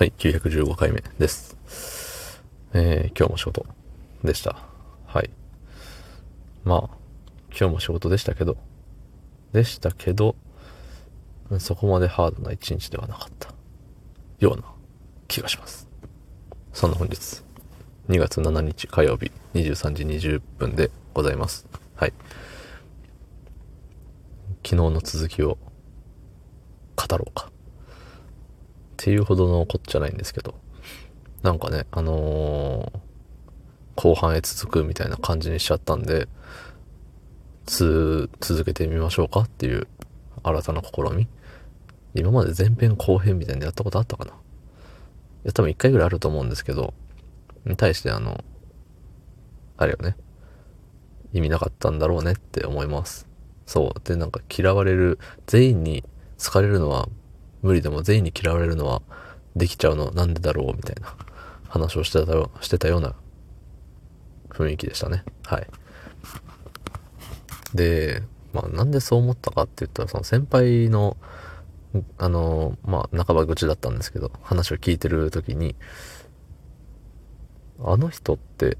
はい、915回目です。えー、今日も仕事でした。はい。まあ、今日も仕事でしたけど、でしたけど、そこまでハードな一日ではなかったような気がします。そんな本日、2月7日火曜日23時20分でございます。はい。昨日の続きを語ろうか。っていうほどのことじゃないんですけど、なんかね、あのー、後半へ続くみたいな感じにしちゃったんで、つ、続けてみましょうかっていう新たな試み。今まで前編後編みたいなやったことあったかないや、多分一回ぐらいあると思うんですけど、に対してあの、あれよね、意味なかったんだろうねって思います。そう。で、なんか嫌われる、全員に好かれるのは無理でも全員に嫌われるのはできちゃうのなんでだろうみたいな話をしてたよしてたような雰囲気でしたね。はい。で、まあなんでそう思ったかって言ったらその先輩のあの、まあ半ば口だったんですけど話を聞いてる時にあの人って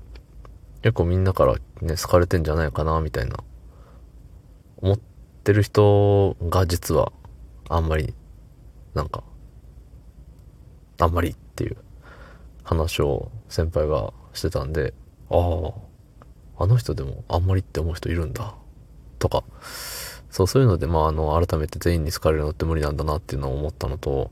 結構みんなからね好かれてんじゃないかなみたいな思ってる人が実はあんまりなんか、あんまりっていう話を先輩がしてたんで、ああ、あの人でもあんまりって思う人いるんだ。とか、そう、そういうので、まあ、あの、改めて全員に好かれるのって無理なんだなっていうのを思ったのと、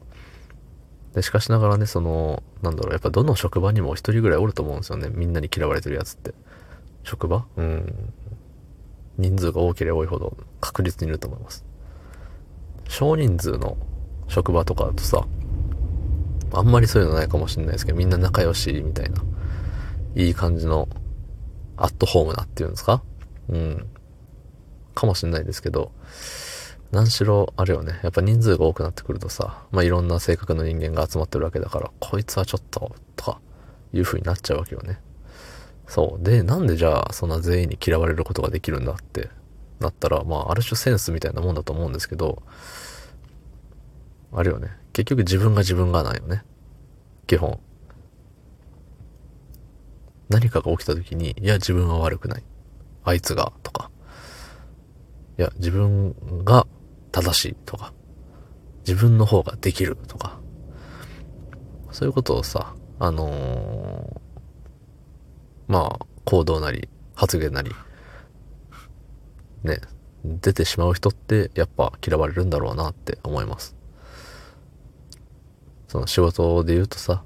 で、しかしながらね、その、なんだろう、やっぱどの職場にも一人ぐらいおると思うんですよね。みんなに嫌われてるやつって。職場？うん。人数が多ければ多いほど確実にいると思います。少人数の職場とかだとさ、あんまりそういうのないかもしれないですけど、みんな仲良し、みたいな。いい感じの、アットホームなっていうんですか？うん。かもしれないですけど、何しろ、あれよね。やっぱ人数が多くなってくるとさ、まあ、いろんな性格の人間が集まってるわけだから、こいつはちょっと、とか、いう風になっちゃうわけよね。そう。で、なんでじゃあ、そんな全員に嫌われることができるんだってなったら、まあ、ある種センスみたいなもんだと思うんですけど、あるよね。結局自分が自分がないよね。基本。何かが起きた時に、いや、自分は悪くない。あいつが、とか。いや、自分が正しい、とか。自分の方ができる、とか。そういうことをさ、あのー、まあ、行動なり、発言なり、ね、出てしまう人って、やっぱ嫌われるんだろうなって思います。その仕事で言うとさ、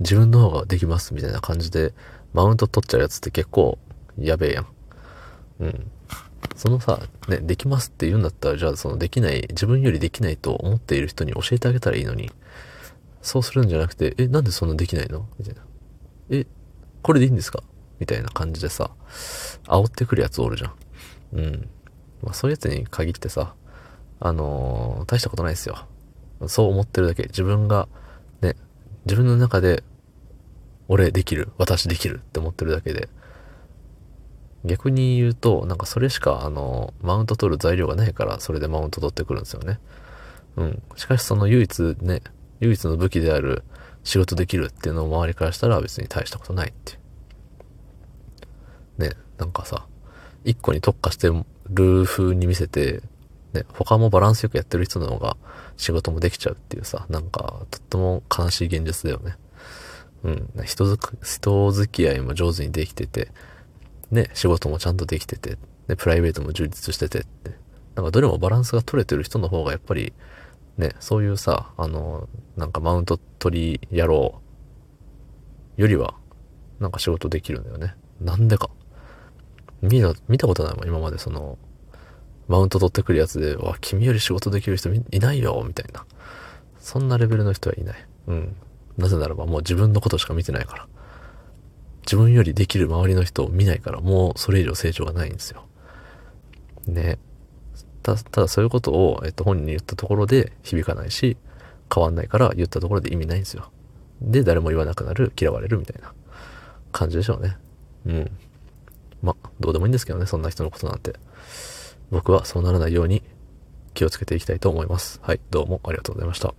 自分の方ができますみたいな感じで、マウント取っちゃうやつって結構やべえやん。うん。そのさ、ね、できますって言うんだったら、じゃあそのできない、自分よりできないと思っている人に教えてあげたらいいのに、そうするんじゃなくて、え、なんでそんなできないの？みたいな。え、これでいいんですか？みたいな感じでさ、煽ってくるやつおるじゃん。うん。まあそういうやつに限ってさ、あのー、大したことないですよ。そう思ってるだけ。自分が、ね、自分の中で、俺できる、私できるって思ってるだけで、逆に言うと、なんかそれしか、あの、マウント取る材料がないから、それでマウント取ってくるんですよね。うん。しかしその唯一ね、唯一の武器である仕事できるっていうのを周りからしたら別に大したことないって。ね、なんかさ、一個に特化してる風に見せて、ね、他もバランスよくやってる人の方が仕事もできちゃうっていうさ、なんか、とっても悲しい現実だよね。うん。人づく、人付き合いも上手にできてて、ね、仕事もちゃんとできてて、ね、プライベートも充実しててって、なんかどれもバランスが取れてる人の方がやっぱり、ね、そういうさ、あの、なんかマウント取り野郎よりは、なんか仕事できるんだよね。なんでか。見た、見たことないもん、今までその、マウント取ってくるやつで、わ、君より仕事できる人いないよ、みたいな。そんなレベルの人はいない。うん。なぜならばもう自分のことしか見てないから。自分よりできる周りの人を見ないから、もうそれ以上成長がないんですよ。ね。たただそういうことを、えっと、本人に言ったところで響かないし、変わんないから言ったところで意味ないんですよ。で、誰も言わなくなる、嫌われるみたいな感じでしょうね。うん。ま、どうでもいいんですけどね、そんな人のことなんて。僕はそうならないように気をつけていきたいと思います。はい、どうもありがとうございました。